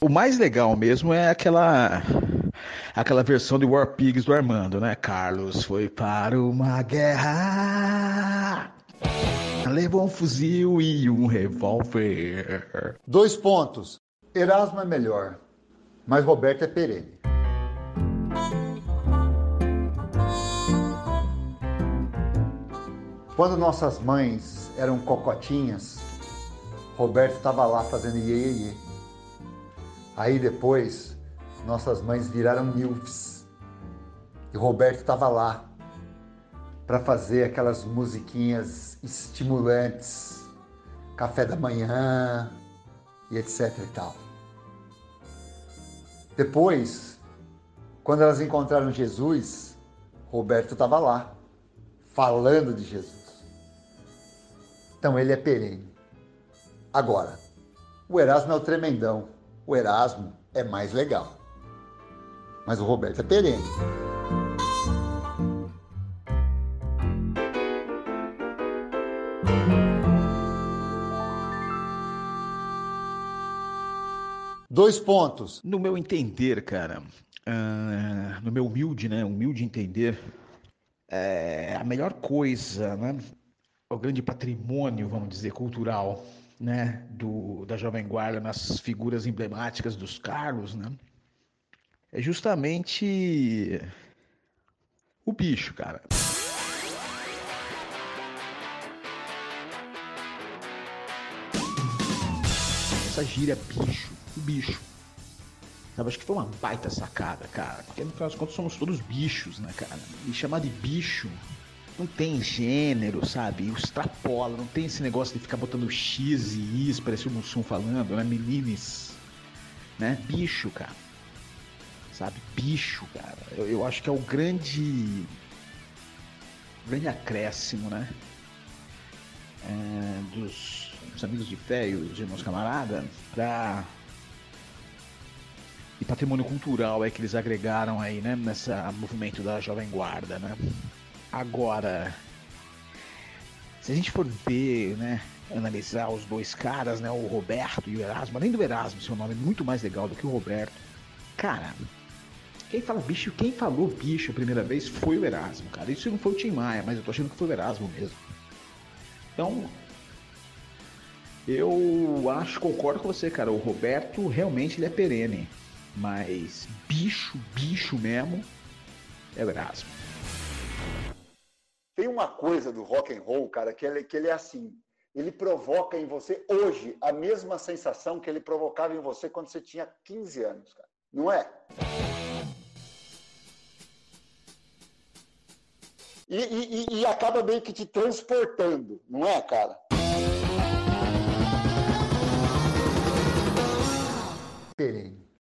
O mais legal mesmo é aquela aquela versão de War Pigs do Armando, né? Carlos foi para uma guerra. Levou um fuzil e um revólver. Dois pontos. Erasmo é melhor, mas Roberto é perene. Quando nossas mães eram cocotinhas, Roberto estava lá fazendo iê, iê, iê. Aí depois, nossas mães viraram milfs. E Roberto estava lá para fazer aquelas musiquinhas estimulantes, café da manhã e etc e tal. Depois, quando elas encontraram Jesus, Roberto estava lá, falando de Jesus. Então ele é perene. Agora, o Erasmo é o tremendão. O Erasmo é mais legal. Mas o Roberto é perene. Dois pontos. No meu entender, cara, uh, no meu humilde, né, humilde entender, é a melhor coisa, né, o grande patrimônio, vamos dizer, cultural, né, do, da Jovem Guarda nas figuras emblemáticas dos Carlos, né, é justamente o bicho, cara. Essa gíria bicho, o bicho. Sabe, acho que foi uma baita sacada, cara. Porque no final das contas somos todos bichos, né, cara? E chamar de bicho não tem gênero, sabe? Extrapola, não tem esse negócio de ficar botando X e Is, parece o Mussum falando, né? Menines, né? Bicho, cara. Sabe? Bicho, cara. Eu, eu acho que é o grande. grande acréscimo, né? É, dos, dos, amigos de fé e os irmãos camarada pra. E patrimônio cultural é que eles agregaram aí, né? Nessa movimento da Jovem Guarda, né? Agora, se a gente for ver, né, analisar os dois caras, né, o Roberto e o Erasmo, além do Erasmo, seu nome é muito mais legal do que o Roberto. Cara, quem fala bicho, quem falou bicho a primeira vez foi o Erasmo, cara. Isso não foi o Tim Maia, mas eu tô achando que foi o Erasmo mesmo. Então, eu acho, concordo com você, cara. O Roberto realmente ele é perene, mas bicho, bicho mesmo é o Erasmo. Tem uma coisa do rock and roll, cara, que ele, que ele é assim. Ele provoca em você hoje a mesma sensação que ele provocava em você quando você tinha 15 anos, cara. Não é? E, e, e acaba meio que te transportando, não é, cara? Perene.